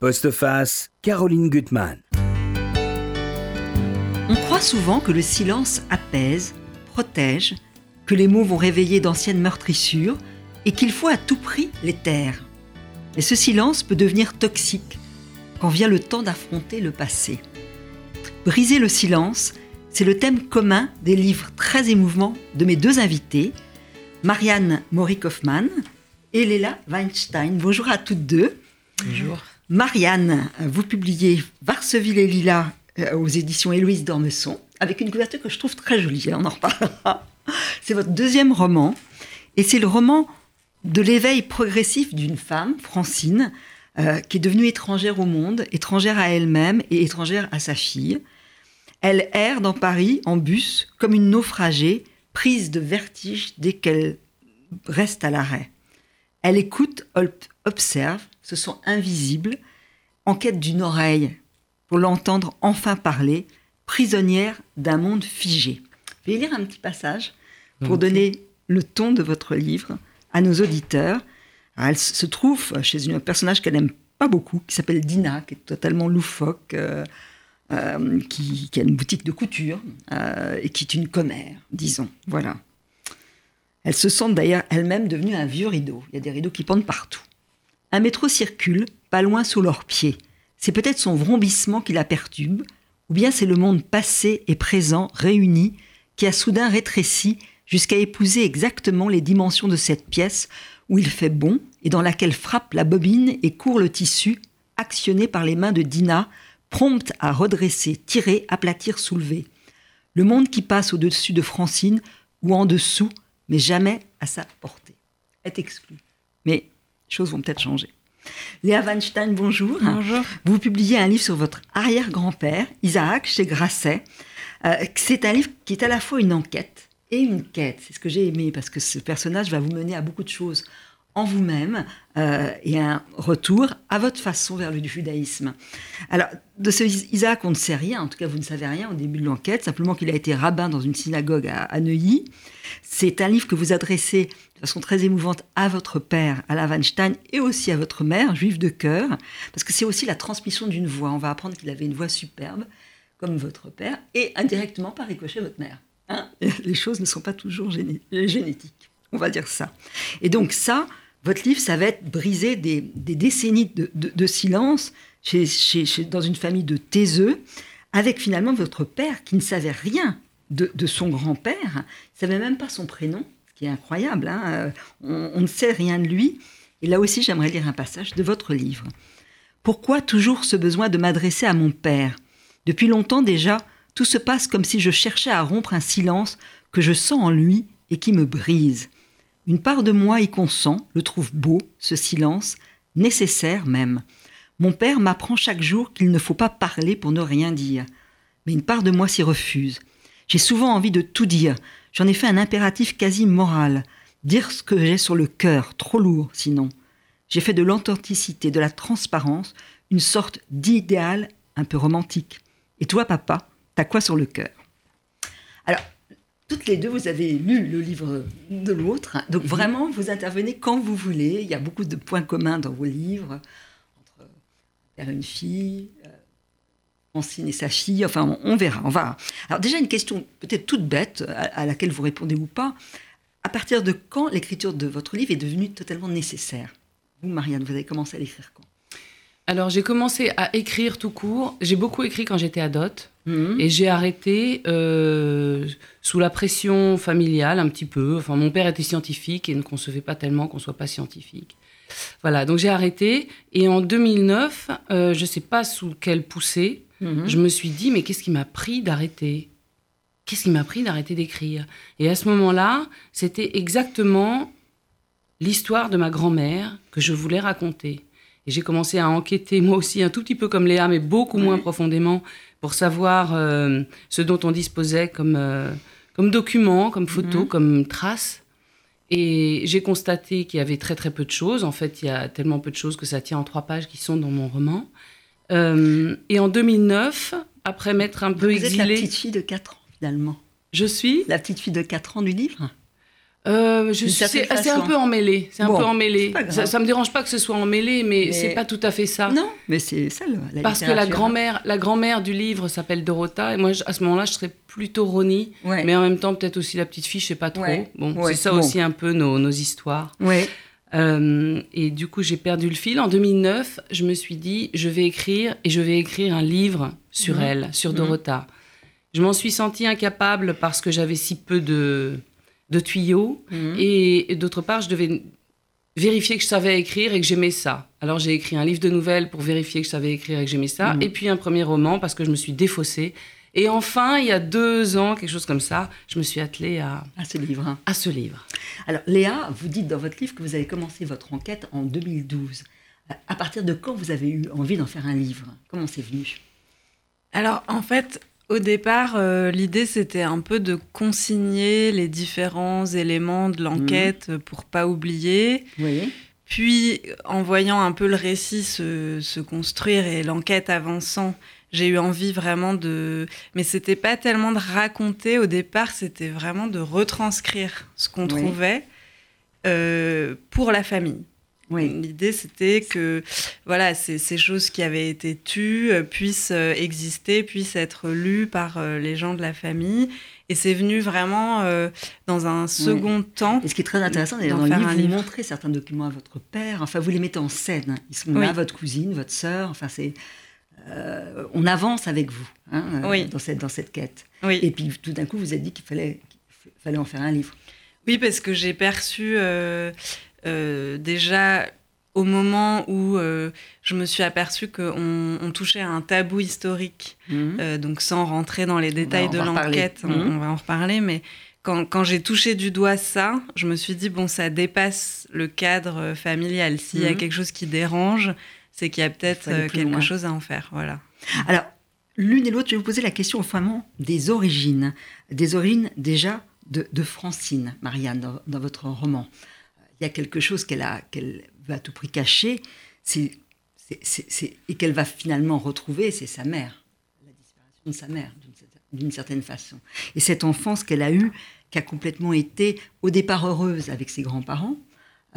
Postface, Caroline Gutmann. On croit souvent que le silence apaise, protège, que les mots vont réveiller d'anciennes meurtrissures et qu'il faut à tout prix les taire. Mais ce silence peut devenir toxique quand vient le temps d'affronter le passé. Briser le silence, c'est le thème commun des livres très émouvants de mes deux invités, Marianne Maury-Kaufmann et Léla Weinstein. Bonjour à toutes deux. Bonjour. Marianne, vous publiez Varseville et Lila euh, aux éditions Héloïse d'Ormesson, avec une couverture que je trouve très jolie, on en reparlera. C'est votre deuxième roman, et c'est le roman de l'éveil progressif d'une femme, Francine, euh, qui est devenue étrangère au monde, étrangère à elle-même et étrangère à sa fille. Elle erre dans Paris en bus comme une naufragée, prise de vertige dès qu'elle reste à l'arrêt. Elle écoute, observe, se sent invisible, en quête d'une oreille pour l'entendre enfin parler, prisonnière d'un monde figé. Je vais lire un petit passage pour donner le ton de votre livre à nos auditeurs. elle se trouve chez un personnage qu'elle n'aime pas beaucoup, qui s'appelle Dina, qui est totalement loufoque, euh, euh, qui, a une boutique de couture euh, et qui est une commère, disons. Voilà. Elle se sent d'ailleurs elle-même devenue un vieux rideau. Il y a des rideaux qui pendent partout. Un métro circule, pas loin sous leurs pieds. C'est peut-être son vrombissement qui la perturbe, ou bien c'est le monde passé et présent réuni qui a soudain rétréci jusqu'à épouser exactement les dimensions de cette pièce où il fait bon et dans laquelle frappe la bobine et court le tissu, actionné par les mains de Dina, prompte à redresser, tirer, aplatir, soulever. Le monde qui passe au-dessus de Francine ou en dessous, mais jamais à sa portée, est exclu. Mais les choses vont peut-être changer. Léa Weinstein, bonjour. Bonjour. Vous publiez un livre sur votre arrière-grand-père, Isaac, chez Grasset. Euh, c'est un livre qui est à la fois une enquête et une quête. C'est ce que j'ai aimé parce que ce personnage va vous mener à beaucoup de choses en vous-même euh, et un retour à votre façon vers le judaïsme. Alors, de ce Isaac, on ne sait rien, en tout cas vous ne savez rien au début de l'enquête, simplement qu'il a été rabbin dans une synagogue à, Neuilly. C'est un livre que vous adressez de façon très émouvante à votre père, à la Weinstein, et aussi à votre mère, juive de cœur, parce que c'est aussi la transmission d'une voix. On va apprendre qu'il avait une voix superbe, comme votre père, et indirectement par ricochet votre mère. Hein? Les choses ne sont pas toujours génétiques, on va dire ça. Et donc ça, votre livre, ça va être briser des, décennies de, silence chez, dans une famille de taiseux, avec finalement votre père qui ne savait rien de, son grand-père, ne savait même pas son prénom, ce qui est incroyable, hein. on, on ne sait rien de lui. Et là aussi, j'aimerais lire un passage de votre livre. Pourquoi toujours ce besoin de m'adresser à mon père? Depuis longtemps déjà, tout se passe comme si je cherchais à rompre un silence que je sens en lui et qui me brise. Une part de moi y consent, le trouve beau, ce silence, nécessaire même. Mon père m'apprend chaque jour qu'il ne faut pas parler pour ne rien dire. Mais une part de moi s'y refuse. J'ai souvent envie de tout dire. J'en ai fait un impératif quasi moral. Dire ce que j'ai sur le cœur, trop lourd sinon. J'ai fait de l'authenticité, de la transparence, une sorte d'idéal un peu romantique. Et toi, papa, t'as quoi sur le cœur? Alors, toutes les deux, vous avez lu le livre de l'autre. Donc mhm. vraiment, vous intervenez quand vous voulez. Il y a beaucoup de points communs dans vos livres, entre père et une fille, euh, Francine et sa fille. Enfin, on, verra. On va. Alors déjà, une question peut-être toute bête, à, laquelle vous répondez ou pas. À partir de quand l'écriture de votre livre est devenue totalement nécessaire? Vous, Marianne, vous avez commencé à l'écrire quand? Alors j'ai commencé à écrire tout court. J'ai beaucoup écrit quand j'étais ado. Mhm. Et j'ai arrêté euh, sous la pression familiale un petit peu. Enfin, mon père était scientifique et ne concevait pas tellement qu'on soit pas scientifique. Voilà, donc j'ai arrêté. Et en 2009, euh, je ne sais pas sous quelle poussée, mhm. je me suis dit, mais qu'est-ce qui m'a pris d'arrêter? Qu'est-ce qui m'a pris d'arrêter d'écrire? Et à ce moment-là, c'était exactement l'histoire de ma grand-mère que je voulais raconter. Et j'ai commencé à enquêter, moi aussi, un tout petit peu comme Léa, mais beaucoup moins profondément, pour savoir euh, ce dont on disposait comme, euh, comme document, comme photo, mhm. comme trace. Et j'ai constaté qu'il y avait très très peu de choses. En fait, il y a tellement peu de choses que ça tient en trois pages qui sont dans mon roman. Euh, et en 2009, après m'être un peu Vous exilée... Vous êtes la petite fille de 4 ans, finalement. Je suis La petite fille de 4 ans du livre euh, je c'est un peu emmêlé. C'est un peu emmêlé. Ça, ça me dérange pas que ce soit emmêlé, mais, mais... c'est pas tout à fait ça. Non, mais c'est ça la Parce que la grand-mère, la grand-mère du livre s'appelle Dorota, et moi à ce moment-là, je serais plutôt Ronnie, mais en même temps peut-être aussi la petite fille, je sais pas trop. Bon, c'est ça aussi un peu nos, nos histoires. Euh, et du coup, j'ai perdu le fil. En 2009, je me suis dit, je vais écrire et je vais écrire un livre sur mmh. elle, sur mmh. Dorota. Je m'en suis sentie incapable parce que j'avais si peu de de tuyaux. Mhm. Et, d'autre part, je devais vérifier que je savais écrire et que j'aimais ça. Alors j'ai écrit un livre de nouvelles pour vérifier que je savais écrire et que j'aimais ça. Mhm. Et puis un premier roman parce que je me suis défaussée. Et enfin, il y a deux ans, quelque chose comme ça, je me suis attelée à, à ce livre. À ce livre. Alors Léa, vous dites dans votre livre que vous avez commencé votre enquête en 2012. À partir de quand vous avez eu envie d'en faire un livre? Comment c'est venu? Alors en fait, au départ, euh, l'idée c'était un peu de consigner les différents éléments de l'enquête mmh. pour pas oublier. Puis, en voyant un peu le récit se, construire et l'enquête avançant, j'ai eu envie vraiment de. Mais c'était pas tellement de raconter au départ, c'était vraiment de retranscrire ce qu'on trouvait euh, pour la famille. Oui. L'idée, c'était que voilà, ces, choses qui avaient été tues euh, puissent euh, exister, puissent être lues par euh, les gens de la famille. Et c'est venu vraiment dans un second temps. Et ce qui est très intéressant, d'ailleurs, dans le livre, vous montrez certains documents à votre père. Enfin, vous les mettez en scène. Ils sont là, votre cousine, votre sœur. Enfin, c'est. on avance avec vous hein, dans, cette, dans cette quête. Oui. Et puis tout d'un coup, vous avez dit qu'il fallait, fallait en faire un livre. Oui, parce que j'ai perçu euh, déjà au moment où euh, je me suis aperçue qu'on on touchait à un tabou historique, mhm. euh, donc sans rentrer dans les détails de l'enquête, on, mhm. va en reparler, mais quand, quand j'ai touché du doigt ça, je me suis dit, bon, ça dépasse le cadre familial. S'il y a mhm. quelque chose qui dérange, c'est qu'il y a peut-être quelque chose à en faire. Voilà. Alors, l'une et l'autre, je vais vous poser la question au des origines. Des origines déjà de, de Francine, Marianne, dans, dans votre roman il y a quelque chose qu'elle a, qu'elle va à tout prix cacher, c'est, et qu'elle va finalement retrouver, c'est sa mère, la disparition de sa mère, d'une, certaine façon. Et cette enfance qu'elle a eue, qui a complètement été au départ heureuse avec ses grands-parents,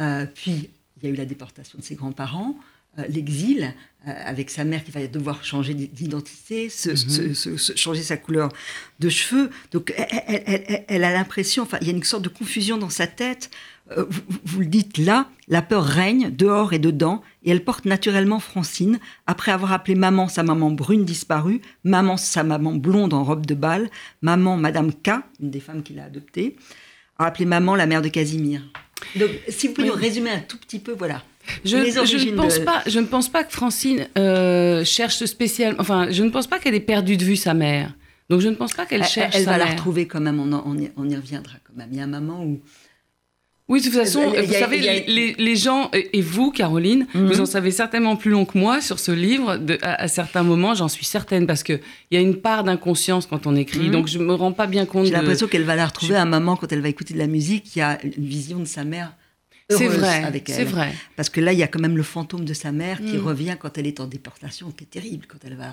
euh, puis il y a eu la déportation de ses grands-parents, euh, l'exil, euh, avec sa mère qui va devoir changer d'identité, mm-hmm. changer sa couleur de cheveux. Donc elle, elle a l'impression, enfin il y a une sorte de confusion dans sa tête euh, vous, le dites là, la peur règne dehors et dedans, et elle porte naturellement Francine, après avoir appelé maman sa maman brune disparue, maman sa maman blonde en robe de bal, maman Madame K, une des femmes qu'il a adoptées, a appelé maman la mère de Casimir. Donc, si vous pouvez nous résumer un tout petit peu, voilà. Je, je, ne pense pas, je ne pense pas que Francine euh, cherche spécialement. Enfin, je ne pense pas qu'elle ait perdu de vue sa mère. Donc, je ne pense pas qu'elle cherche. Elle, va la retrouver quand même. On, on, y, on, y, reviendra quand même. Il y a un moment où oui, de toute façon, vous savez, les, gens, et vous, Caroline, mhm. vous en savez certainement plus long que moi sur ce livre. à, certains moments, j'en suis certaine, parce qu'il y a une part d'inconscience quand on écrit. Mhm. Donc, je ne me rends pas bien compte. J'ai l'impression qu'elle va la retrouver à un moment, quand elle va écouter de la musique, il y a une vision de sa mère. C'est vrai, c'est vrai. Parce que là, il y a quand même le fantôme de sa mère qui mhm. revient quand elle est en déportation, qui est terrible quand elle va.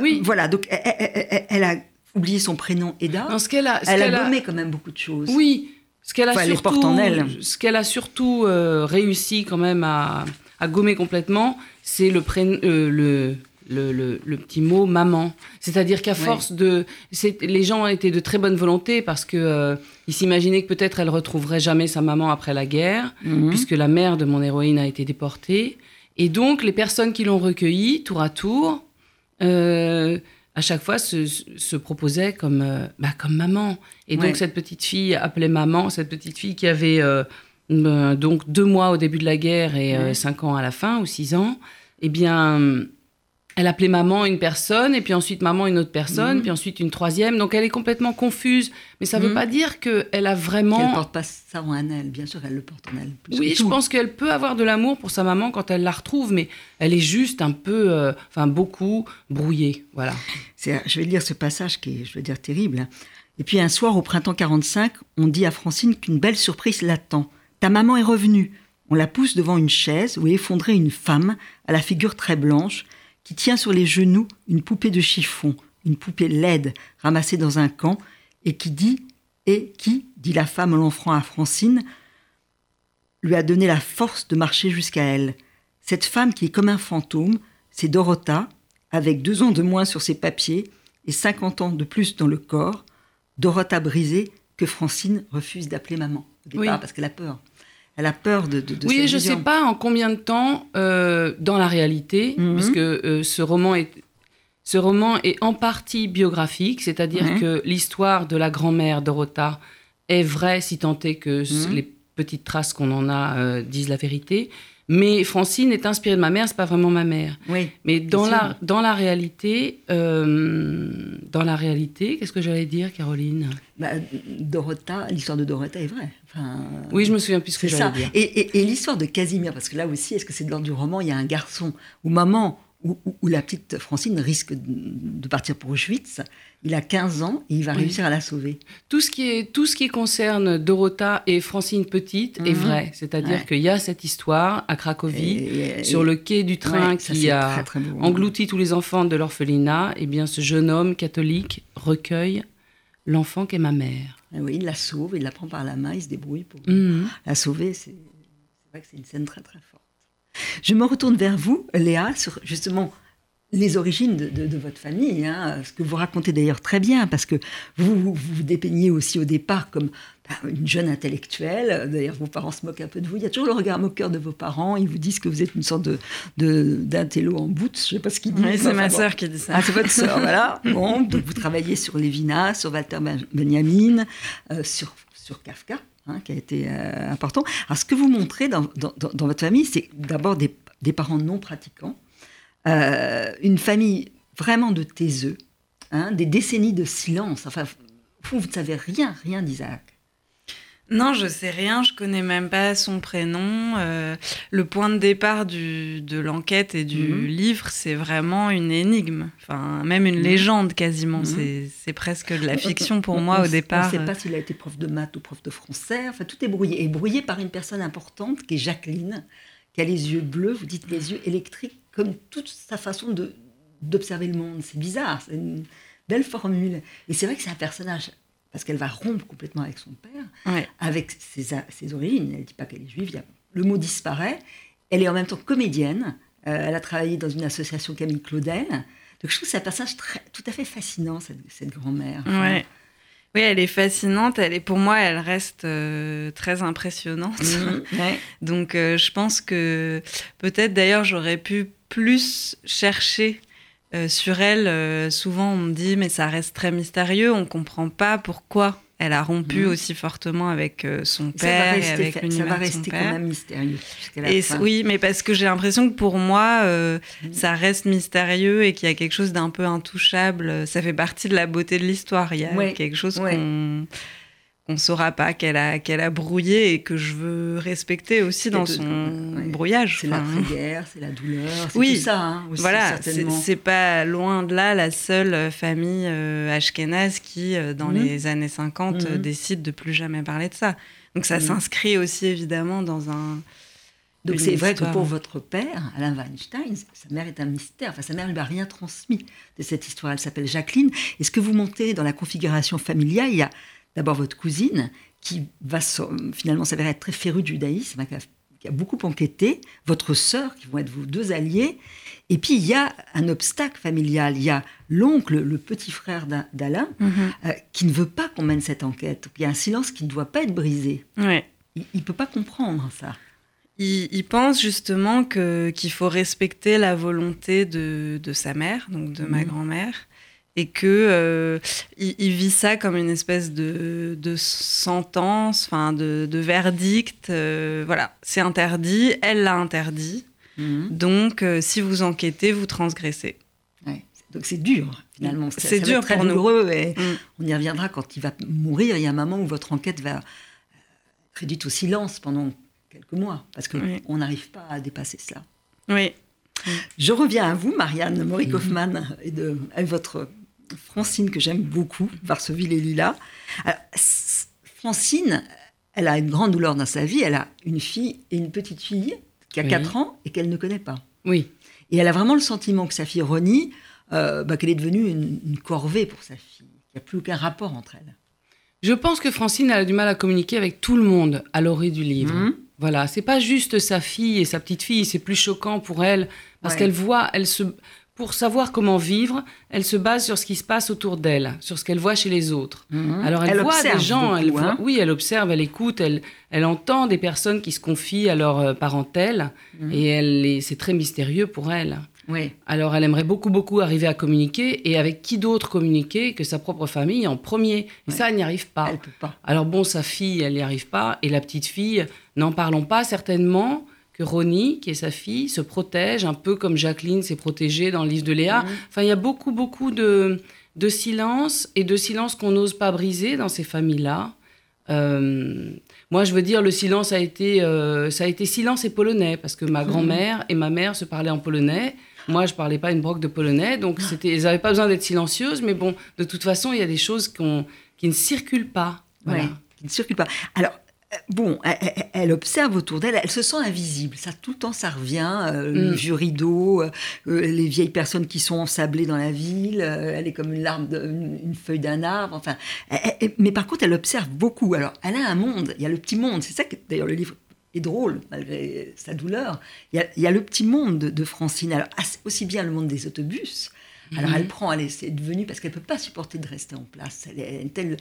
oui. Voilà, donc elle, a oublié son prénom Eda. ce qu'elle a, elle a gommé quand même beaucoup de choses. Oui, ce qu'elle a, surtout, en elle. Ce qu'elle a surtout euh, réussi quand même à, gommer complètement, c'est le, euh, le, le, petit mot maman. C'est-à-dire qu'à force de... Les gens étaient de très bonne volonté parce qu'ils euh, s'imaginaient que peut-être elle retrouverait jamais sa maman après la guerre, mhm. puisque la mère de mon héroïne a été déportée. Et donc, les personnes qui l'ont recueillie, tour à tour, à chaque fois se, se proposait comme, euh, bah, comme maman. Et donc cette petite fille appelait maman, cette petite fille qui avait euh, euh, donc deux mois au début de la guerre et cinq ans à la fin, ou six ans, eh bien, elle appelait maman une personne, et puis ensuite maman une autre personne, mhm. puis ensuite une troisième. Donc elle est complètement confuse. Mais ça ne veut mhm. pas dire qu'elle a vraiment. Elle ne porte pas ça en elle, bien sûr, elle le porte en elle. oui, je pense qu'elle peut avoir de l'amour pour sa maman quand elle la retrouve, mais elle est juste un peu, euh, enfin beaucoup brouillée. Voilà. Je vais lire ce passage qui est, je veux dire, terrible. Hein. Et puis un soir, au printemps 45, on dit à Francine qu'une belle surprise l'attend. Ta maman est revenue. On la pousse devant une chaise où est effondrée une femme à la figure très blanche qui tient sur les genoux une poupée de chiffon, une poupée laide ramassée dans un camp, et qui dit et qui, dit la femme en l'enfant à Francine, lui a donné la force de marcher jusqu'à elle. Cette femme qui est comme un fantôme, c'est Dorota, avec deux ans de moins sur ses papiers et 50 ans de plus dans le corps. Dorota brisée que Francine refuse d'appeler maman au départ parce qu'elle a peur. Elle a peur de. de, oui, je ne sais pas en combien de temps euh, dans la réalité, mhm. puisque euh, ce roman est ce roman est en partie biographique, c'est-à-dire que l'histoire de la grand-mère Dorota est vraie, si tant est que mhm. les petites traces qu'on en a euh, disent la vérité. Mais Francine est inspirée de ma mère, c'est pas vraiment ma mère. Oui. Mais dans la, dans la réalité, euh, dans la réalité, qu'est-ce que j'allais dire, Caroline? Bah, Dorota, l'histoire de Dorota est vraie. Enfin, oui, je me souviens plus ce que j'allais dire. Et, et l'histoire de Casimir, parce que là aussi, est-ce que c'est de l'ordre du roman? Il y a un garçon où maman où, la petite Francine risque de partir pour Auschwitz. Il a 15 ans et il va réussir à la sauver. Tout ce qui, est, tout ce qui concerne Dorota et Francine Petite est mhm. vrai. C'est-à-dire qu'il y a cette histoire à Cracovie, sur le quai du train qui a englouti tous les enfants de l'orphelinat. Et eh bien, ce jeune homme catholique recueille l'enfant qu'est ma mère. oui, il la sauve, il la prend par la main, il se débrouille pour mhm. la sauver. C'est vrai que c'est une scène très très forte. Je me retourne vers vous, Léa, sur justement les origines de, votre famille, hein, ce que vous racontez d'ailleurs très bien, parce que vous vous, dépeignez aussi au départ comme bah, une jeune intellectuelle. D'ailleurs, vos parents se moquent un peu de vous. Il y a toujours le regard moqueur de vos parents. Ils vous disent que vous êtes une sorte de, d'intello en bout. Je ne sais pas ce qu'ils disent. c'est ma sœur qui dit ça. Ah, c'est votre sœur, voilà. Bon, donc vous travaillez sur Lévinas, sur Walter Benjamin, euh, sur, sur Kafka. Hein, qui a été euh, important. Alors, ce que vous montrez dans, votre famille, c'est d'abord des, parents non pratiquants, euh, une famille vraiment de taiseux, hein, des décennies de silence. Enfin, vous, vous ne savez rien, rien d'Isaac. Non, je sais rien, je connais même pas son prénom. Euh, le point de départ de l'enquête et du mhm. livre, c'est vraiment une énigme, enfin même une mhm. légende quasiment. Mhm. C'est presque de la fiction pour moi au départ. On ne sait pas s'il a été prof de maths ou prof de français. Enfin, tout est brouillé et brouillé par une personne importante qui est Jacqueline, qui a les yeux bleus. Vous dites les yeux électriques, comme toute sa façon de d'observer le monde. C'est bizarre, c'est une belle formule. Et c'est vrai que c'est un personnage parce qu'elle va rompre complètement avec son père, avec ses, origines. Elle ne dit pas qu'elle est juive, le mot disparaît. Elle est en même temps comédienne. Euh, elle a travaillé dans une association Camille Claudel. Donc je trouve que c'est un personnage tout à fait fascinant, cette, grand-mère. Oui, elle est fascinante. Elle est, pour moi, elle reste euh, très impressionnante. Mhm. Donc, euh, je pense que peut-être d'ailleurs, j'aurais pu plus chercher euh, sur elle, euh, souvent on me dit mais ça reste très mystérieux, on comprend pas pourquoi elle a rompu mhm. aussi fortement avec euh, son père et avec l'univers Ça va rester quand même mystérieux. Et oui, mais parce que j'ai l'impression que pour moi, mhm. ça reste mystérieux et qu'il y a quelque chose d'un peu intouchable. Ça fait partie de la beauté de l'histoire. Il y a quelque chose qu'on on ne saura pas qu'elle a, qu'elle a brouillé et que je veux respecter aussi dans son brouillage. C'est la prière, c'est la douleur, c'est oui, tout ça. Hein, voilà, c'est pas loin de là la seule famille euh, ashkénaze qui, euh, dans mhm. les années 50, euh, mhm. décide de plus jamais parler de ça. Donc ça mhm. s'inscrit aussi évidemment dans un. Donc c'est vrai que pour votre père, Alain Weinstein, sa mère est un mystère. Enfin, sa mère ne lui a rien transmis de cette histoire. Elle s'appelle Jacqueline. Et ce que vous montez dans la configuration familiale, il y a d'abord votre cousine, qui va finalement s'avérer être très férue du judaïsme, qui a, beaucoup enquêté, votre sœur, qui vont être vos deux alliés. Et puis, il y a un obstacle familial. Il y a l'oncle, le petit frère d'Alain, mhm. euh, qui ne veut pas qu'on mène cette enquête. Il y a un silence qui ne doit pas être brisé. Ouais. Il ne peut pas comprendre ça. Il, pense justement qu'il faut respecter la volonté de, sa mère, donc de ma mhm. grand-mère, et que euh, il, vit ça comme une espèce de, sentence, enfin de, verdict. Euh, voilà, c'est interdit, elle l'a interdit. Mhm. Donc, euh, si vous enquêtez, vous transgressez. Donc c'est dur finalement. C'est dur très pour douloureux et mm. on y reviendra quand il va mourir. Il y a un moment où votre enquête va réduite au silence pendant quelques mois parce qu'on n'arrive pas à dépasser cela. Oui. Je reviens à vous, Marianne Maurice Hoffman, et de à votre Francine, que j'aime beaucoup, Varsoville et Lila. Francine, elle a une grande douleur dans sa vie. Elle a une fille et une petite fille qui a 4 ans et qu'elle ne connaît pas. Oui. Et elle a vraiment le sentiment que sa fille renie, euh, bah, qu'elle est devenue une, corvée pour sa fille. Il n'y a plus aucun rapport entre elles. Je pense que Francine a du mal à communiquer avec tout le monde à l'orée du livre. Voilà, mhm. Voilà, c'est pas juste sa fille et sa petite fille, c'est plus choquant pour elle parce qu'elle voit, elle se, pour savoir comment vivre, elle se base sur ce qui se passe autour d'elle, sur ce qu'elle voit chez les autres. Mhm. Alors elle, voit des gens, elle hein. oui, elle observe, elle écoute, elle, elle entend des personnes qui se confient à leur euh, parentèle mhm. et elle, c'est très mystérieux pour elle. Oui. Alors elle aimerait beaucoup, beaucoup arriver à communiquer et avec qui d'autre communiquer que sa propre famille en premier. Et ça, elle n'y arrive pas. Elle peut pas. Alors bon, sa fille, elle n'y arrive pas et la petite fille, n'en parlons pas certainement que Ronnie, qui est sa fille, se protège, un peu comme Jacqueline s'est protégée dans le livre de Léa. Mhm. Enfin, il y a beaucoup, beaucoup de, de silence et de silence qu'on n'ose pas briser dans ces familles-là. Euh, moi, je veux dire, le silence a été, euh, ça a été silence et polonais, parce que ma mhm. grand-mère et ma mère se parlaient en polonais. Moi, je parlais pas une broque de polonais, donc c'était, ils n'avaient pas besoin d'être silencieuses, mais bon, de toute façon, il y a des choses qui ne circulent pas. Voilà. qui ne circulent pas. Alors, bon, elle, observe autour d'elle, elle se sent invisible. Ça, tout le temps, ça revient. Euh, le mm. vieux rideau, euh, les vieilles personnes qui sont ensablées dans la ville. elle est comme une, larme une, feuille d'un arbre. Enfin, mais par contre, elle observe beaucoup. Alors, elle a un monde. Il y a le petit monde. C'est ça que, d'ailleurs, le livre est drôle, malgré sa douleur. Il y a, le petit monde de, Francine. Alors, aussi bien le monde des autobus. Alors, mm-hmm. elle prend, elle est, devenue, parce qu'elle ne peut pas supporter de rester en place. Elle est telle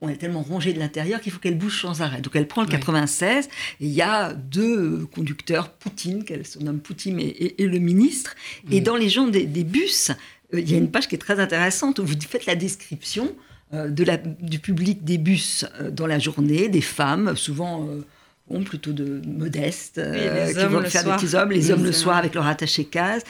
on est tellement rongé de l'intérieur qu'il faut qu'elle bouge sans arrêt. Donc elle prend le 96 et il y a deux conducteurs, Poutine, qu'elle se nomme Poutine et, le ministre. Et dans les gens des, bus, euh, il y a une page qui est très intéressante où vous faites la description euh, de la, du public des bus euh, dans la journée, des femmes, souvent plutôt de modestes, euh, qui vont faire des petits hommes, les hommes le soir avec leur attaché case,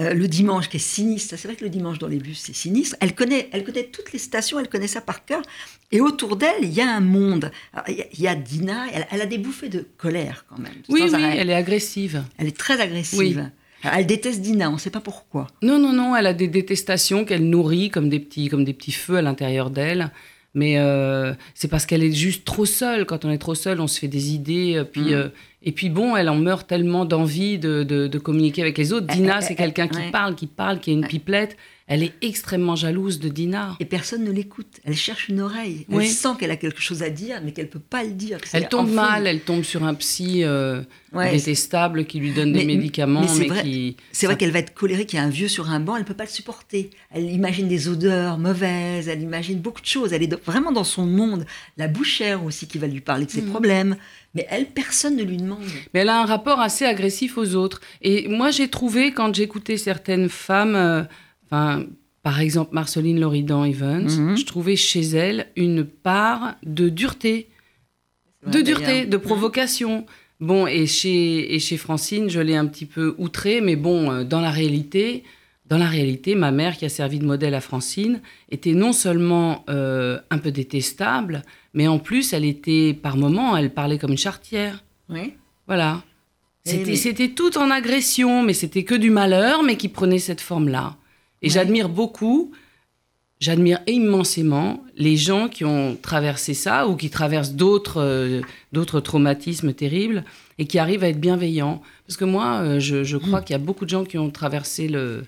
euh, le dimanche qui est sinistre. C'est vrai que le dimanche dans les bus c'est sinistre. Elle connaît, elle connaît toutes les stations, elle connaît ça par cœur. Et autour d'elle, il y a un monde. Il y, a Dina, elle, a des bouffées de colère quand même. Oui, oui, elle est agressive. Elle est très agressive. Elle déteste Dina, on ne sait pas pourquoi. Non, non, non, elle a des détestations qu'elle nourrit comme des petits, comme des petits feux à l'intérieur d'elle. Mais euh, c'est parce qu'elle est juste trop seule. Quand on est trop seule, on se fait des idées. Euh, puis, mm. euh, et puis bon, elle en meurt tellement d'envie de, de, communiquer avec les autres. Dina, c'est quelqu'un qui parle, qui parle, qui a une pipelette. Elle est extrêmement jalouse de Dina. Et personne ne l'écoute. Elle cherche une oreille. Elle sent qu'elle a quelque chose à dire, mais qu'elle peut pas le dire. Elle tombe mal. Elle tombe sur un psy détestable qui lui donne des médicaments. Mais, c'est vrai, qu'elle va être colérique. Il y a un vieux sur un banc. Elle peut pas le supporter. Elle imagine des odeurs mauvaises. Elle imagine beaucoup de choses. Elle est vraiment dans son monde. La bouchère aussi qui va lui parler de ses mm. problèmes. Mais elle, personne ne lui demande. Mais elle a un rapport assez agressif aux autres. Et moi, j'ai trouvé, quand j'écoutais certaines femmes, euh, par exemple Marceline Loridan Evans, mhm. je trouvais chez elle une part de dureté. de dureté, de provocation. Bon, et chez, et chez Francine, je l'ai un petit peu outré, mais bon, euh, dans la réalité, dans la réalité, ma mère, qui a servi de modèle à Francine, était non seulement euh, un peu détestable, mais en plus, elle était, par moments, elle parlait comme une chartière. Oui. Voilà. C'était tout en agression, mais c'était que du malheur, mais qui prenait cette forme-là. Et j'admire beaucoup, j'admire immensément les gens qui ont traversé ça ou qui traversent d'autres euh, d'autres traumatismes terribles et qui arrivent à être bienveillants. Parce que moi, euh, je, crois mm. qu'il y a beaucoup de gens qui ont traversé le,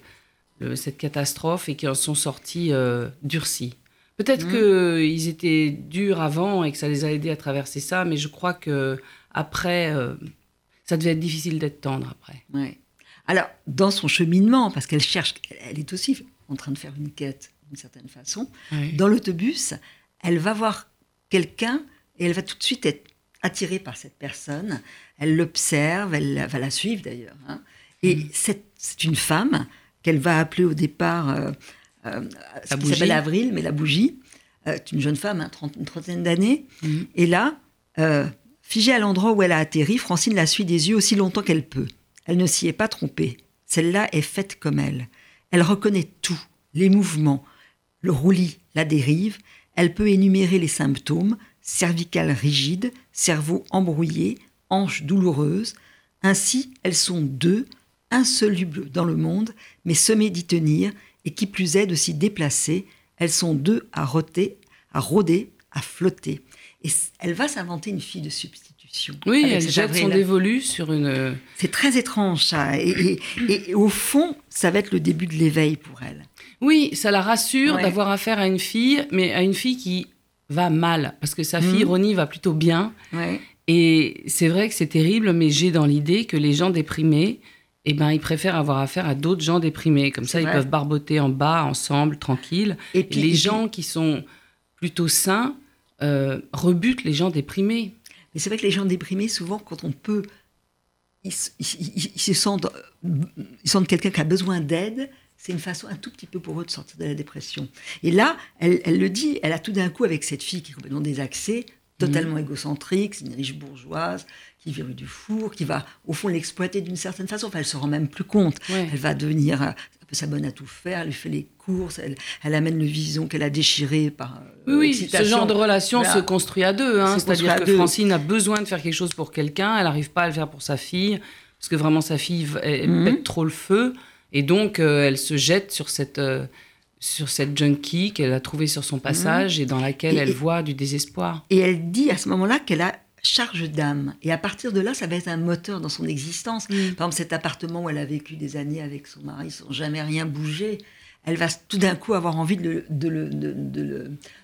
cette catastrophe et qui en sont sortis euh, durcis. Peut-être mmh. qu'ils étaient durs avant et que ça les a aidés à traverser ça, mais je crois que après, ça devait être difficile d'être tendre après. Ouais. Alors, dans son cheminement, parce qu'elle cherche, elle est aussi en train de faire une quête d'une certaine façon, dans l'autobus, elle va voir quelqu'un et elle va tout de suite être attirée par cette personne. Elle l'observe, elle va la suivre d'ailleurs. Hein. Et mmh. c'est une femme qu'elle va appeler au départ euh, euh, ce qui s'appelle Avril, mais la bougie. Euh, une jeune femme, hein, une trentaine d'années. Mhm. Et là, figée à l'endroit où elle a atterri, Francine la suit des yeux aussi longtemps qu'elle peut. Elle ne s'y est pas trompée. Celle-là est faite comme elle. Elle reconnaît tout, les mouvements, le roulis, la dérive. Elle peut énumérer les symptômes cervicales rigides, cerveau embrouillé, hanches douloureuses. Ainsi, elles sont deux, insolubles dans le monde, mais semées d'y tenir, et qui plus est de s'y déplacer. Elles sont deux à rôder, à rôder, à flotter. Et elle va s'inventer une fille de Oui, elle jette son dévolu sur une. C'est très étrange ça. Et, au fond, ça va être le début de l'éveil pour elle. Oui, ça la rassure d'avoir affaire à une fille, mais à une fille qui va mal, parce que sa fille, Ronnie, va plutôt bien. Et c'est vrai que c'est terrible, mais j'ai dans l'idée que les gens déprimés, eh ben, ils préfèrent avoir affaire à d'autres gens déprimés. Comme ça, ils peuvent barboter en bas, ensemble, tranquilles. Et, puis, les gens qui sont plutôt sains euh, rebutent les gens déprimés. Mais c'est vrai que les gens déprimés, souvent, quand on peut, ils, se sentent, ils sentent quelqu'un qui a besoin d'aide, c'est une façon un tout petit peu pour eux de sortir de la dépression. Et là, elle, le dit, elle a tout d'un coup, avec cette fille qui est complètement désaxée, totalement mhm. égocentrique, c'est une riche bourgeoise, qui vit rue du four, qui va au fond l'exploiter d'une certaine façon. Enfin, elle se rend même plus compte. Elle va devenir un peu sa bonne à tout faire. Elle fait les courses. Elle, amène le vison qu'elle a déchiré par. Euh, oui, oui. Ce genre de relation se construit à deux. Hein. C'est-à-dire que Francine a besoin de faire quelque chose pour quelqu'un. Elle n'arrive pas à le faire pour sa fille parce que vraiment sa fille elle, mhm. pète trop le feu. Et donc, euh, elle se jette sur cette, euh, sur cette junkie qu'elle a trouvée sur son passage et dans laquelle elle voit du désespoir. Et elle dit à ce moment-là qu'elle a charge d'âme. Et à partir de là, ça va être un moteur dans son existence. Par exemple, cet appartement où elle a vécu des années avec son mari sans jamais rien bouger, elle va tout d'un coup avoir envie de le, de le, de, le,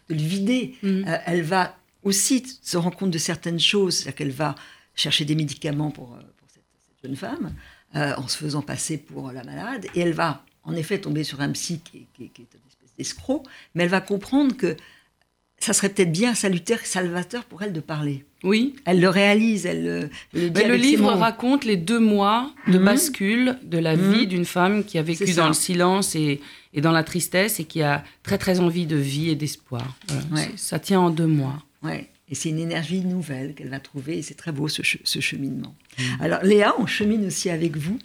de le vider. Euh, elle va aussi se rendre compte de certaines choses, c'est-à-dire qu'elle va chercher des médicaments pour, pour cette, jeune femme. Euh, en se faisant passer pour la malade. Et elle va en effet tomber sur un psy qui, est une espèce d'escroc, mais elle va comprendre que ça serait peut-être bien salutaire, salvateur pour elle de parler. Oui. Elle le réalise, elle le, le livre raconte les deux mois de mhm. bascule de la mhm. vie d'une femme qui a vécu dans le silence et, et, dans la tristesse et qui a très très envie de vie et d'espoir. Ça tient en deux mois. Ouais. Et c'est une énergie nouvelle qu'elle va trouver, et c'est très beau ce, cheminement. Mmh. Alors Léa, on chemine aussi avec vous.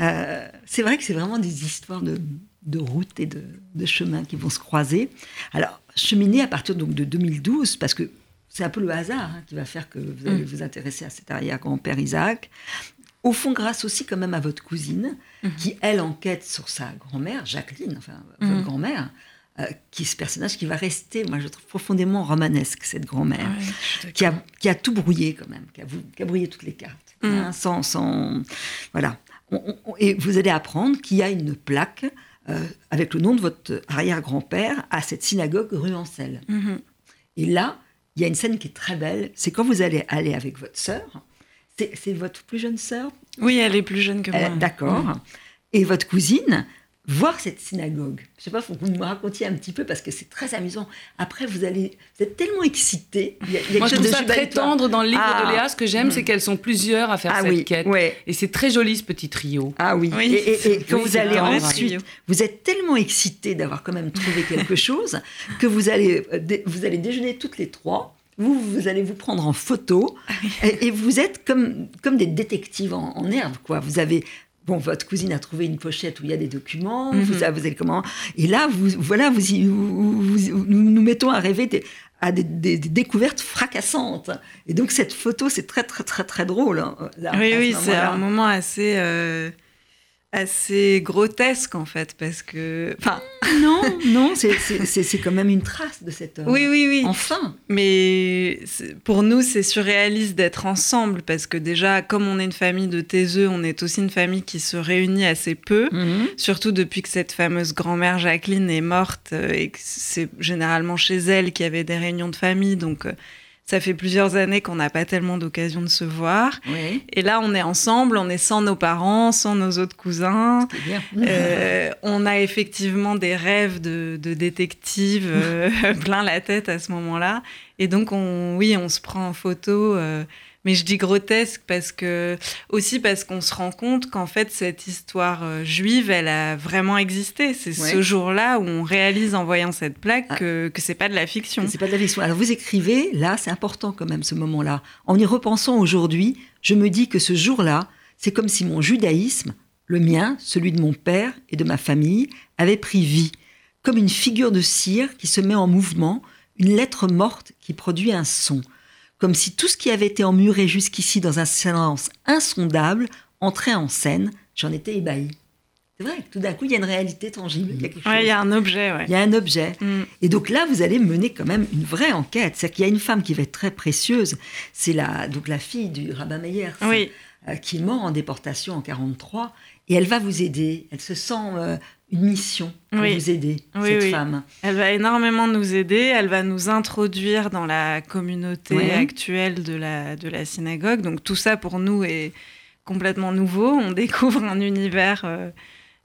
Euh, c'est vrai que c'est vraiment des histoires de, de routes et de, de, chemins qui vont se croiser. Alors, cheminer à partir donc de 2012, parce que c'est un peu le hasard hein, qui va faire que vous allez mmh. vous intéresser à cet arrière-grand-père Isaac. Au fond, grâce aussi quand même à votre cousine, qui, elle, enquête sur sa grand-mère, Jacqueline, enfin, votre grand-mère, euh, qui est ce personnage qui va rester, moi je trouve profondément romanesque, cette grand-mère, qui, a, qui a tout brouillé quand même, qui a, qui a brouillé toutes les cartes, mm. hein, sans, sans, Voilà. et vous allez apprendre qu'il y a une plaque avec le nom de votre arrière-grand-père à cette synagogue rue Ancel. Mm-hmm. Et là, il y a une scène qui est très belle, c'est quand vous allez aller avec votre sœur, c'est votre plus jeune sœur? Oui, elle est plus jeune que moi. D'accord. Mm. Et votre cousine, voir cette synagogue. Je sais pas, faut que vous me racontiez un petit peu parce que c'est très amusant. Après, vous allez, vous êtes tellement excité. Moi, je trouve ça très tendre dans le livre de ah. Léa. Ce que j'aime, mm. c'est qu'elles sont plusieurs à faire ah cette quête. Et c'est très joli ce petit trio. Ah oui. et, quand vous allez ensuite, vous êtes tellement excité d'avoir quand même trouvé quelque chose que vous allez, euh, vous allez déjeuner toutes les trois. Vous, vous allez vous prendre en photo ah et, vous êtes comme, comme des détectives en, en herbe. Quoi. Vous avez Bon, votre cousine a trouvé une pochette où il y a des documents. Vous, mhm. avez comment? Et là, vous, voilà, vous, nous mettons à rêver à des, découvertes fracassantes. Et donc cette photo, c'est très très très très drôle. Hein, oui, oui, c'est un moment assez. Euh, assez grotesque en fait parce que enfin non non c'est quand même une trace de cette oui oui oui. Enfin. Mais pour nous c'est surréaliste d'être ensemble parce que déjà comme on est une famille de taiseux on est aussi une famille qui se réunit assez peu mhm. surtout depuis que cette fameuse grand-mère Jacqueline est morte euh, et que c'est généralement chez elle qu'il y avait des réunions de famille donc euh, ça fait plusieurs années qu'on n'a pas tellement d'occasion de se voir. Et là, on est ensemble, on est sans nos parents, sans nos autres cousins. Bien. Euh, on a effectivement des rêves de, de détective euh, plein la tête à ce moment-là. Et donc, on, oui, on se prend en photo. Euh, mais je dis grotesque parce que aussi parce qu'on se rend compte qu'en fait cette histoire euh, juive, elle a vraiment existé. C'est ce jour-là où on réalise en voyant cette plaque ah. que, que c'est pas de la fiction. C'est pas de la fiction. Alors vous écrivez, là, c'est important quand même ce moment-là. En y repensant aujourd'hui, je me dis que ce jour-là, c'est comme si mon judaïsme, le mien, celui de mon père et de ma famille, avait pris vie, comme une figure de cire qui se met en mouvement, une lettre morte qui produit un son comme si tout ce qui avait été emmuré jusqu'ici dans un silence insondable entrait en scène. J'en étais ébahi. C'est vrai, tout d'un coup, il y a une réalité tangible. Il y a, il y a un objet. Il y a un objet. Mm. Et donc là, vous allez mener quand même une vraie enquête. C'est-à-dire qu'il y a une femme qui va être très précieuse. C'est la, donc la fille du rabbin Meyer. Oui. qui est mort en déportation en 43, et elle va vous aider. Elle se sent une mission pour vous aider, cette femme. Elle va énormément nous aider, elle va nous introduire dans la communauté actuelle de la, de la synagogue. Donc tout ça pour nous est complètement nouveau. On découvre un univers euh,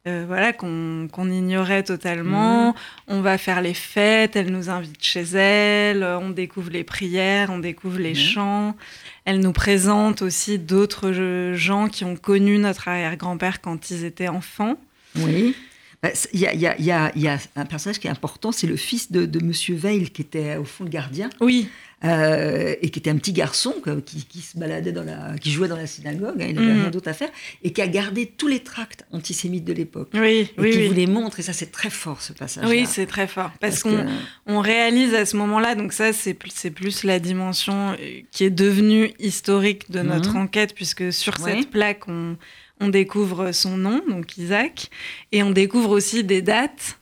euh, voilà, qu'on ignorait totalement. Mhm. On va faire les fêtes, elle nous invite chez elle, on découvre les prières, on découvre les chants. Elle nous présente aussi d'autres gens qui ont connu notre arrière-grand-père quand ils étaient enfants. Oui. Il y, a, un personnage qui est important, c'est le fils de, de Monsieur Veil, qui était au fond le gardien. Oui. Euh, et qui était un petit garçon qui, se baladait dans la, qui jouait dans la synagogue, hein, il n'avait mhm. rien d'autre à faire, et qui a gardé tous les tracts antisémites de l'époque. Oui, et qui vous les montre, et ça c'est très fort ce passage. Oui, c'est très fort, parce, qu'on on réalise à ce moment-là, donc ça c'est plus, plus la dimension euh, qui est devenue historique de notre mhm. enquête, puisque sur cette plaque on on découvre son nom, donc Isaac, et on découvre aussi des dates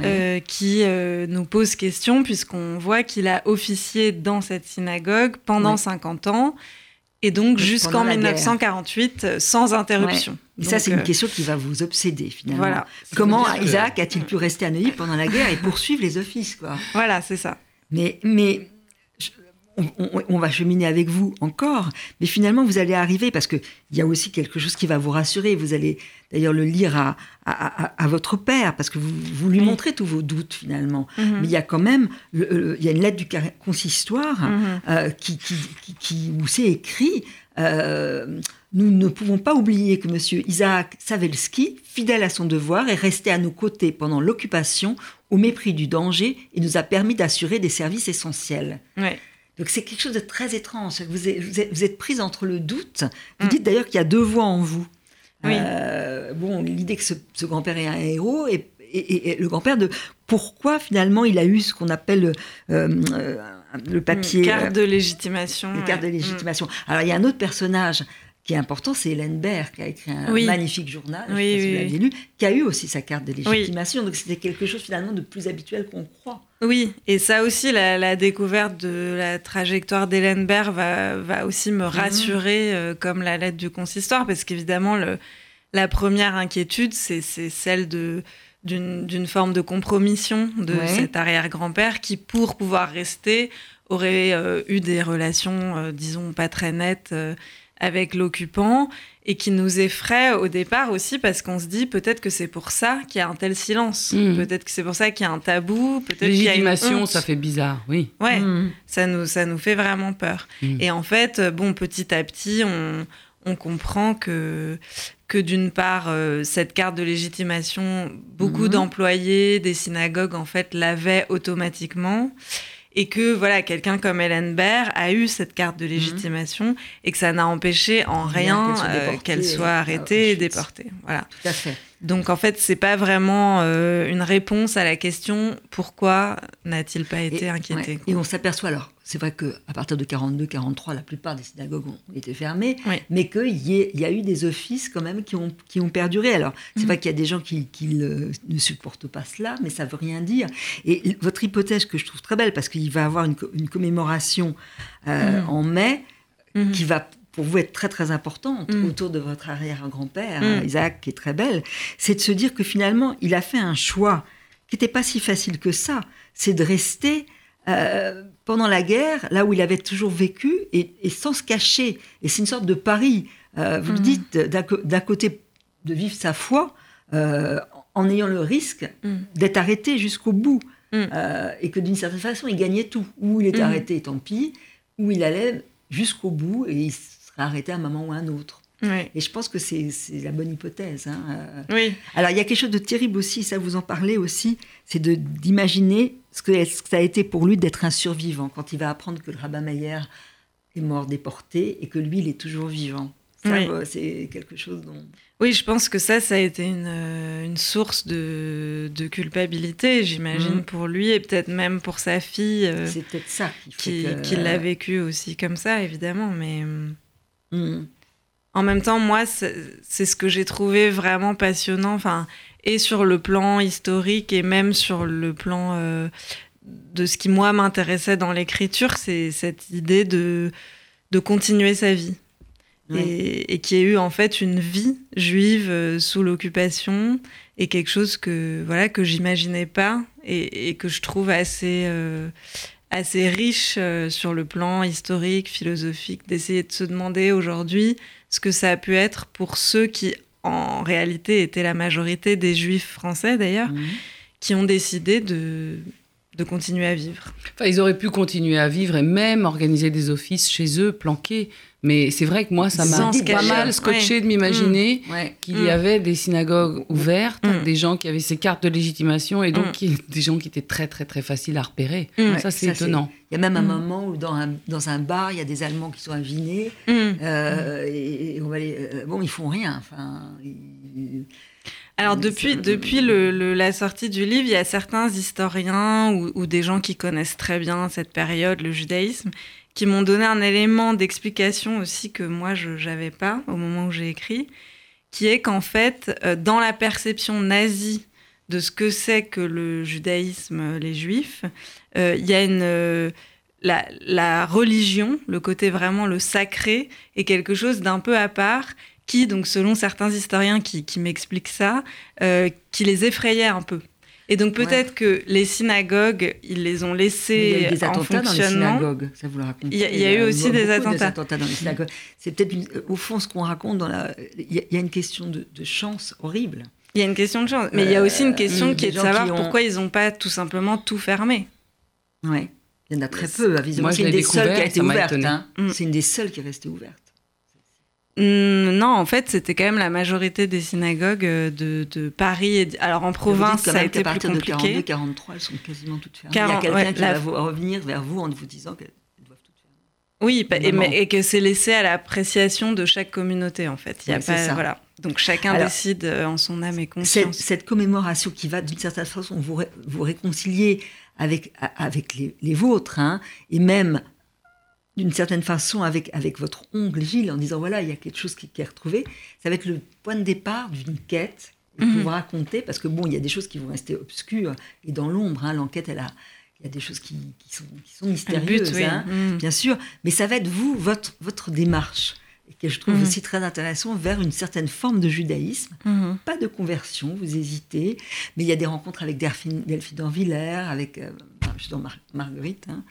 euh, qui euh, nous posent question, puisqu'on voit qu'il a officié dans cette synagogue pendant 50 ans, et donc jusqu'en 1948, euh, sans interruption. Et ça, c'est une question qui va vous obséder finalement. Voilà. Comment Isaac a-t-il pu rester à Neuilly pendant la guerre et poursuivre les offices quoi? Voilà, c'est ça. Mais, mais on, va cheminer avec vous encore, mais finalement vous allez arriver parce qu'il y a aussi quelque chose qui va vous rassurer. Vous allez d'ailleurs le lire à, à, votre père parce que vous, vous lui montrez tous vos doutes finalement. Mhm. Mais il y a quand même il y a une lettre du consistoire mhm. euh, qui, qui, qui, où c'est écrit. Euh, nous ne pouvons pas oublier que M. Isaac Savelski, fidèle à son devoir, est resté à nos côtés pendant l'occupation au mépris du danger et nous a permis d'assurer des services essentiels. Ouais. Donc c'est quelque chose de très étrange. Vous êtes, vous êtes, prise entre le doute. Vous mm. dites d'ailleurs qu'il y a deux voix en vous. Oui. Euh, bon, l'idée que ce, grand-père est un héros et, le grand-père de pourquoi finalement il a eu ce qu'on appelle euh, euh, le papier. Une carte de légitimation. Une carte de légitimation. Alors il y a un autre personnage qui est important, c'est Hélène Baird, qui a écrit un magnifique journal, lu, qui a eu aussi sa carte de légitimation. Donc c'était quelque chose finalement de plus habituel qu'on croit. Oui, et ça aussi, la, découverte de la trajectoire d'Hélène Baird va, va, aussi me mhm. rassurer, euh, comme la lettre du consistoire, parce qu'évidemment, la première inquiétude, c'est celle de d'une forme de compromission de cet arrière-grand-père qui, pour pouvoir rester, aurait euh, eu des relations, euh, disons, pas très nettes avec l'occupant et qui nous effraie au départ aussi parce qu'on se dit peut-être que c'est pour ça qu'il y a un tel silence, hmm. peut-être que c'est pour ça qu'il y a un tabou, peut-être qu'il y a une ça fait bizarre, oui. Ouais, hmm. ça nous ça nous fait vraiment peur. Hmm. Et en fait, bon, petit à petit, on, on comprend que que d'une part euh, cette carte de légitimation, beaucoup d'employés des synagogues en fait l'avaient automatiquement et que voilà quelqu'un comme Hélène Baird a eu cette carte de mhm. légitimation et que ça n'a empêché en rien qu'elle soit, euh, arrêtée et déportée. Voilà. Tout à fait. Donc en fait, c'est pas vraiment euh, une réponse à la question pourquoi n'a-t-il pas été inquiété. Et on s'aperçoit alors, c'est vrai qu'à partir de 42-43, la plupart des synagogues ont été fermées, mais qu'il y, y, a eu des offices quand même qui ont, qui ont perduré. Alors, c'est vrai mhm. qu'il y a des gens qui, qui ne supportent pas cela, mais ça veut rien dire. Et votre hypothèse que je trouve très belle, parce qu'il va y avoir une, une commémoration euh, mhm. en mai, mhm. qui va pour vous être très très importante mm. autour de votre arrière-grand-père, mm. Isaac, qui est très belle, c'est de se dire que finalement, il a fait un choix qui n'était pas si facile que ça. C'est de rester euh, pendant la guerre, là où il avait toujours vécu, et, sans se cacher. Et c'est une sorte de pari. Euh, vous le mm. dites, d'un côté, de vivre sa foi, euh, en ayant le risque d'être arrêté jusqu'au bout. et que d'une certaine façon, il gagnait tout. Ou il était arrêté, tant pis, ou il allait jusqu'au bout et il arrêter à un moment ou à un autre. Et je pense que c'est la bonne hypothèse. Hein. Euh. Oui. Alors, il y a quelque chose de terrible aussi, ça vous en parlez aussi, c'est d'imaginer ce, que, ça a été pour lui d'être un survivant quand il va apprendre que le rabbin Meyer est mort déporté et que lui, il est toujours vivant. Ça, c'est quelque chose dont... Oui, je pense que ça, ça a été une, euh, une source de, de culpabilité, j'imagine, mm. pour lui et peut-être même pour sa fille. Euh, c'est peut-être ça qui, qui l'a vécu aussi comme ça, évidemment, mais... Mm. En même temps, moi, c'est ce que j'ai trouvé vraiment passionnant, enfin, et sur le plan historique et même sur le plan euh, de ce qui, moi, m'intéressait dans l'écriture, c'est cette idée de, de continuer sa vie. et, qui ait eu en fait une vie juive euh, sous l'occupation et quelque chose que voilà que j'imaginais pas et, que je trouve assez euh, assez riche euh, sur le plan historique, philosophique, d'essayer de se demander aujourd'hui ce que ça a pu être pour ceux qui en réalité étaient la majorité des juifs français d'ailleurs, mmh. qui ont décidé de de continuer à vivre. Enfin, ils auraient pu continuer à vivre et même organiser des offices chez eux, planqués. Mais c'est vrai que moi, ça m'a pas mal scotché de m'imaginer mmh. qu'il y mmh. avait des synagogues ouvertes, mmh. des gens qui avaient ces cartes de légitimation et donc des gens qui étaient très, très, très faciles à repérer. Ça, c'est étonnant. Il y a même un moment où dans un, dans un bar, il y a des Allemands qui sont invinés. Euh, et, on va euh, bon, ils font rien. Enfin, alors depuis, depuis le, la sortie du livre, il y a certains historiens ou, ou, des gens qui connaissent très bien cette période, le judaïsme, qui m'ont donné un élément d'explication aussi que moi je n'avais pas au moment où j'ai écrit, qui est qu'en fait, euh, dans la perception nazie de ce que c'est que le judaïsme, euh, les juifs, euh, il y a la, religion, le côté vraiment le sacré, est quelque chose d'un peu à part qui, donc selon certains historiens qui m'expliquent ça, qui les effrayait un peu. Et donc peut-être que les synagogues, ils les ont laissés il y a eu des attentats dans les synagogues, ça vous le racontez. Il y a, eu aussi des attentats. dans les synagogues. C'est peut-être au fond ce qu'on raconte dans la. Il y, a une question de, chance horrible. Il y a une question de chance, mais il y a aussi une question qui est de savoir pourquoi ils n'ont pas tout simplement tout fermé. Ouais. Il y en a très peu. Moi, c'est une des seules qui a été ouverte. Hein. Mm. C'est une des seules qui est restée ouverte. Mm, non, en fait, c'était quand même la majorité des synagogues euh, de, Paris. Alors en province, ça a été plus compliqué. partir de 42, 43, elles sont quasiment toutes fermées. Il y a quelqu'un qui va revenir vers vous en vous disant qu'elles doivent toutes fermer. Oui, et, que c'est laissé à l'appréciation de chaque communauté, en fait. Il y a pas, voilà. Donc chacun décide euh, en son âme et conscience. Cette, commémoration qui va d'une certaine façon vous, vous réconcilier avec, avec les, les vôtres, hein, et même d'une certaine façon avec, avec votre ongle Gilles en disant voilà, il y a quelque chose qui, est retrouvé. Ça va être le point de départ d'une quête et mm vous raconter, parce que bon, il y a des choses qui vont rester obscures et dans l'ombre. Hein, L'enquête, elle a, il y a des choses qui, qui, sont, qui sont, mystérieuses, hein, mhm. bien sûr, mais ça va être vous, votre, votre démarche, et que je trouve mhm. aussi très intéressant, vers une certaine forme de judaïsme. Mhm. Pas de conversion, vous hésitez, mais il y a des rencontres avec Delphine, Delphine d'Anvillers, avec euh, Marguerite, hein,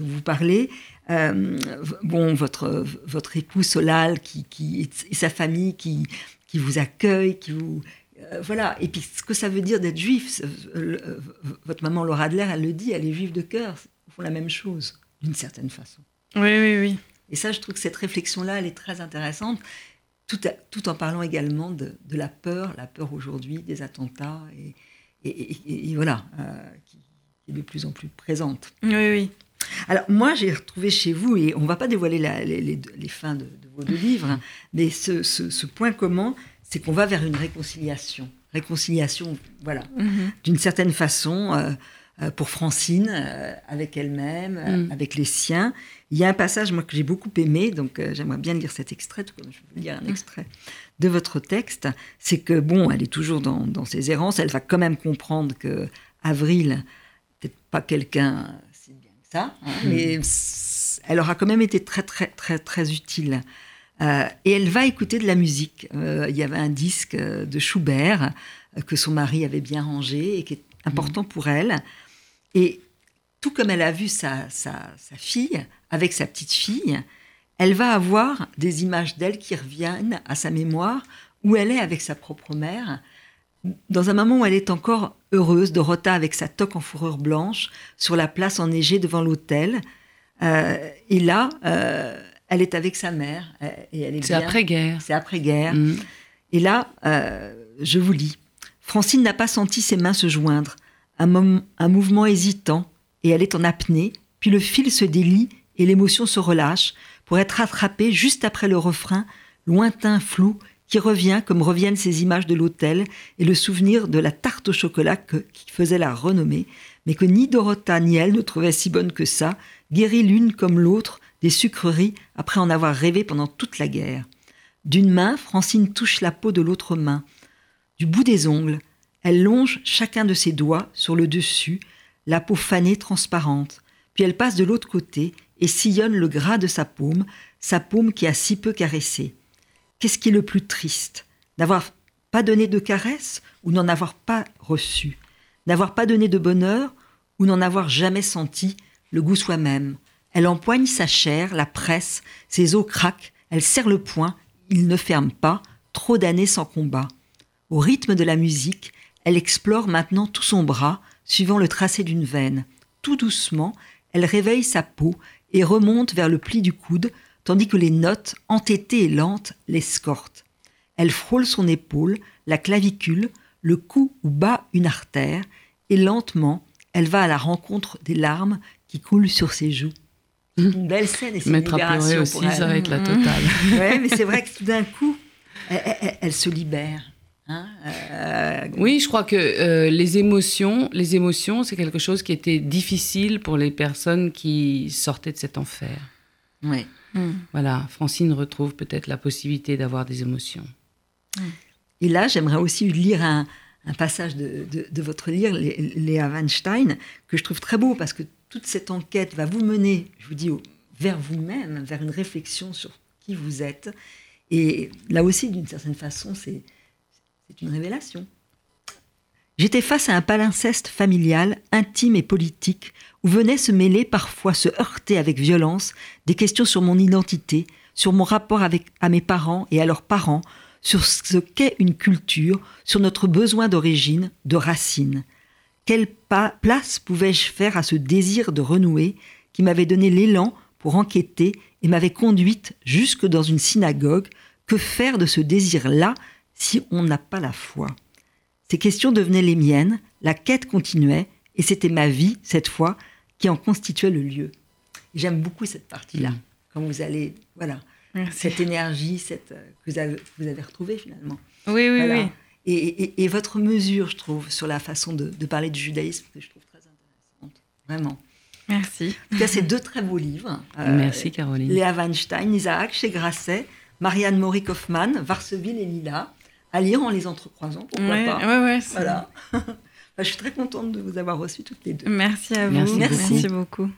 dont vous parlez, euh, bon, votre, votre époux Solal qui, qui, et sa famille qui, qui vous accueille, qui vous. Euh, voilà. Et puis, ce que ça veut dire d'être juif, euh, votre maman Laura Adler, elle le dit, elle est juive de cœur. Ils font la même chose, d'une certaine façon. Oui, oui, oui. Et ça, je trouve que cette réflexion-là, elle est très intéressante, tout, tout en parlant également de, de, la peur, la peur aujourd'hui, des attentats, et, et, voilà, qui, qui, est de plus en plus présente. Oui, oui. Alors moi, j'ai retrouvé chez vous, et on ne va pas dévoiler les, fins de, vos deux livres, hein, mais ce, point commun, c'est qu'on va vers une réconciliation. Réconciliation, voilà, mm-hmm. d'une certaine façon, euh, euh, pour Francine, euh, avec elle-même, mm. avec les siens. Il y a un passage, moi, que j'ai beaucoup aimé, donc j'aimerais bien lire cet extrait, tout comme je veux lire un mm. extrait de votre texte. C'est que, bon, elle est toujours dans, dans ses errances, elle va quand même comprendre que Avril, peut-être pas quelqu'un hein, hmm. mais elle aura quand même été très, très, très, très utile. Euh, et elle va écouter de la musique. Euh, il y avait un disque euh, de Schubert que son mari avait bien rangé et qui est important pour elle. Et tout comme elle a vu sa, sa, sa, fille avec sa petite fille, elle va avoir des images d'elle qui reviennent à sa mémoire où elle est avec sa propre mère dans un moment où elle est encore heureuse, Dorota avec sa toque en fourrure blanche sur la place enneigée devant l'hôtel. Euh, et là, euh, elle est avec sa mère. Euh, et C'est après-guerre. C'est après-guerre. Mm. Et là, je vous lis. Francine n'a pas senti ses mains se joindre. Un, un mouvement hésitant, et elle est en apnée. Puis le fil se délie et l'émotion se relâche pour être rattrapée juste après le refrain, lointain, flou, qui revient comme reviennent ces images de l'hôtel et le souvenir de la tarte au chocolat qui faisait la renommée, mais que ni Dorota ni elle ne trouvaient si bonne que ça, guérie l'une comme l'autre des sucreries après en avoir rêvé pendant toute la guerre. D'une main, Francine touche la peau de l'autre main. Du bout des ongles, elle longe chacun de ses doigts sur le dessus, la peau fanée transparente, puis elle passe de l'autre côté et sillonne le gras de sa paume, sa paume qui a si peu caressé. Qu'est-ce qui est le plus triste? N'avoir pas donné de caresse ou n'en avoir pas reçu? N'avoir pas donné de bonheur ou n'en avoir jamais senti le goût soi-même? Elle empoigne sa chair, la presse, ses os craquent, elle serre le poing, il ne ferme pas, trop d'années sans combat. Au rythme de la musique, elle explore maintenant tout son bras, suivant le tracé d'une veine. Tout doucement, elle réveille sa peau et remonte vers le pli du coude, tandis que les notes, entêtées et lentes, l'escortent. Elle frôle son épaule, la clavicule, le cou où bat une artère, et lentement, elle va à la rencontre des larmes qui coulent sur ses joues. Une belle scène et c'est Mettre à pleurer aussi, ça va être la totale. ouais, mais c'est vrai que tout d'un coup, elle, se libère. Hein, euh, oui, je crois que euh, les émotions, les émotions, c'est quelque chose qui était difficile pour les personnes qui sortaient de cet enfer. Oui. Hmm. Voilà, Francine retrouve peut-être la possibilité d'avoir des émotions. Et là, j'aimerais aussi lire un, passage de, votre livre, Léa Weinstein, que je trouve très beau parce que toute cette enquête va vous mener, je vous dis, vers vous-même, vers une réflexion sur qui vous êtes. Et là aussi, d'une certaine façon, c'est c'est une révélation. J'étais face à un palinceste familial, intime et politique, où venaient se mêler, parfois se heurter avec violence, des questions sur mon identité, sur mon rapport avec, à mes parents et à leurs parents, sur ce qu'est une culture, sur notre besoin d'origine, de racines. Quelle place pouvais-je faire à ce désir de renouer qui m'avait donné l'élan pour enquêter et m'avait conduite jusque dans une synagogue? Que faire de ce désir-là si on n'a pas la foi? Ces questions devenaient les miennes, la quête continuait, et c'était ma vie, cette fois, qui en constituait le lieu. J'aime beaucoup cette partie-là, mm. quand vous allez, voilà, cette énergie cette, que vous avez, vous avez retrouvée finalement. Oui, oui, oui. Et, votre mesure, je trouve, sur la façon de, parler du judaïsme, que je trouve très intéressante. Vraiment. Merci. En tout cas, c'est deux très beaux livres. Euh, Merci, Caroline. Léa Weinstein, Isaac chez Grasset, Marianne Maury Kaufmann, Varseville et Lila à lire en les entrecroisant, pourquoi ouais, pas. Ouais, ouais, voilà. je suis très contente de vous avoir reçu toutes les deux. Merci à vous. Merci, beaucoup.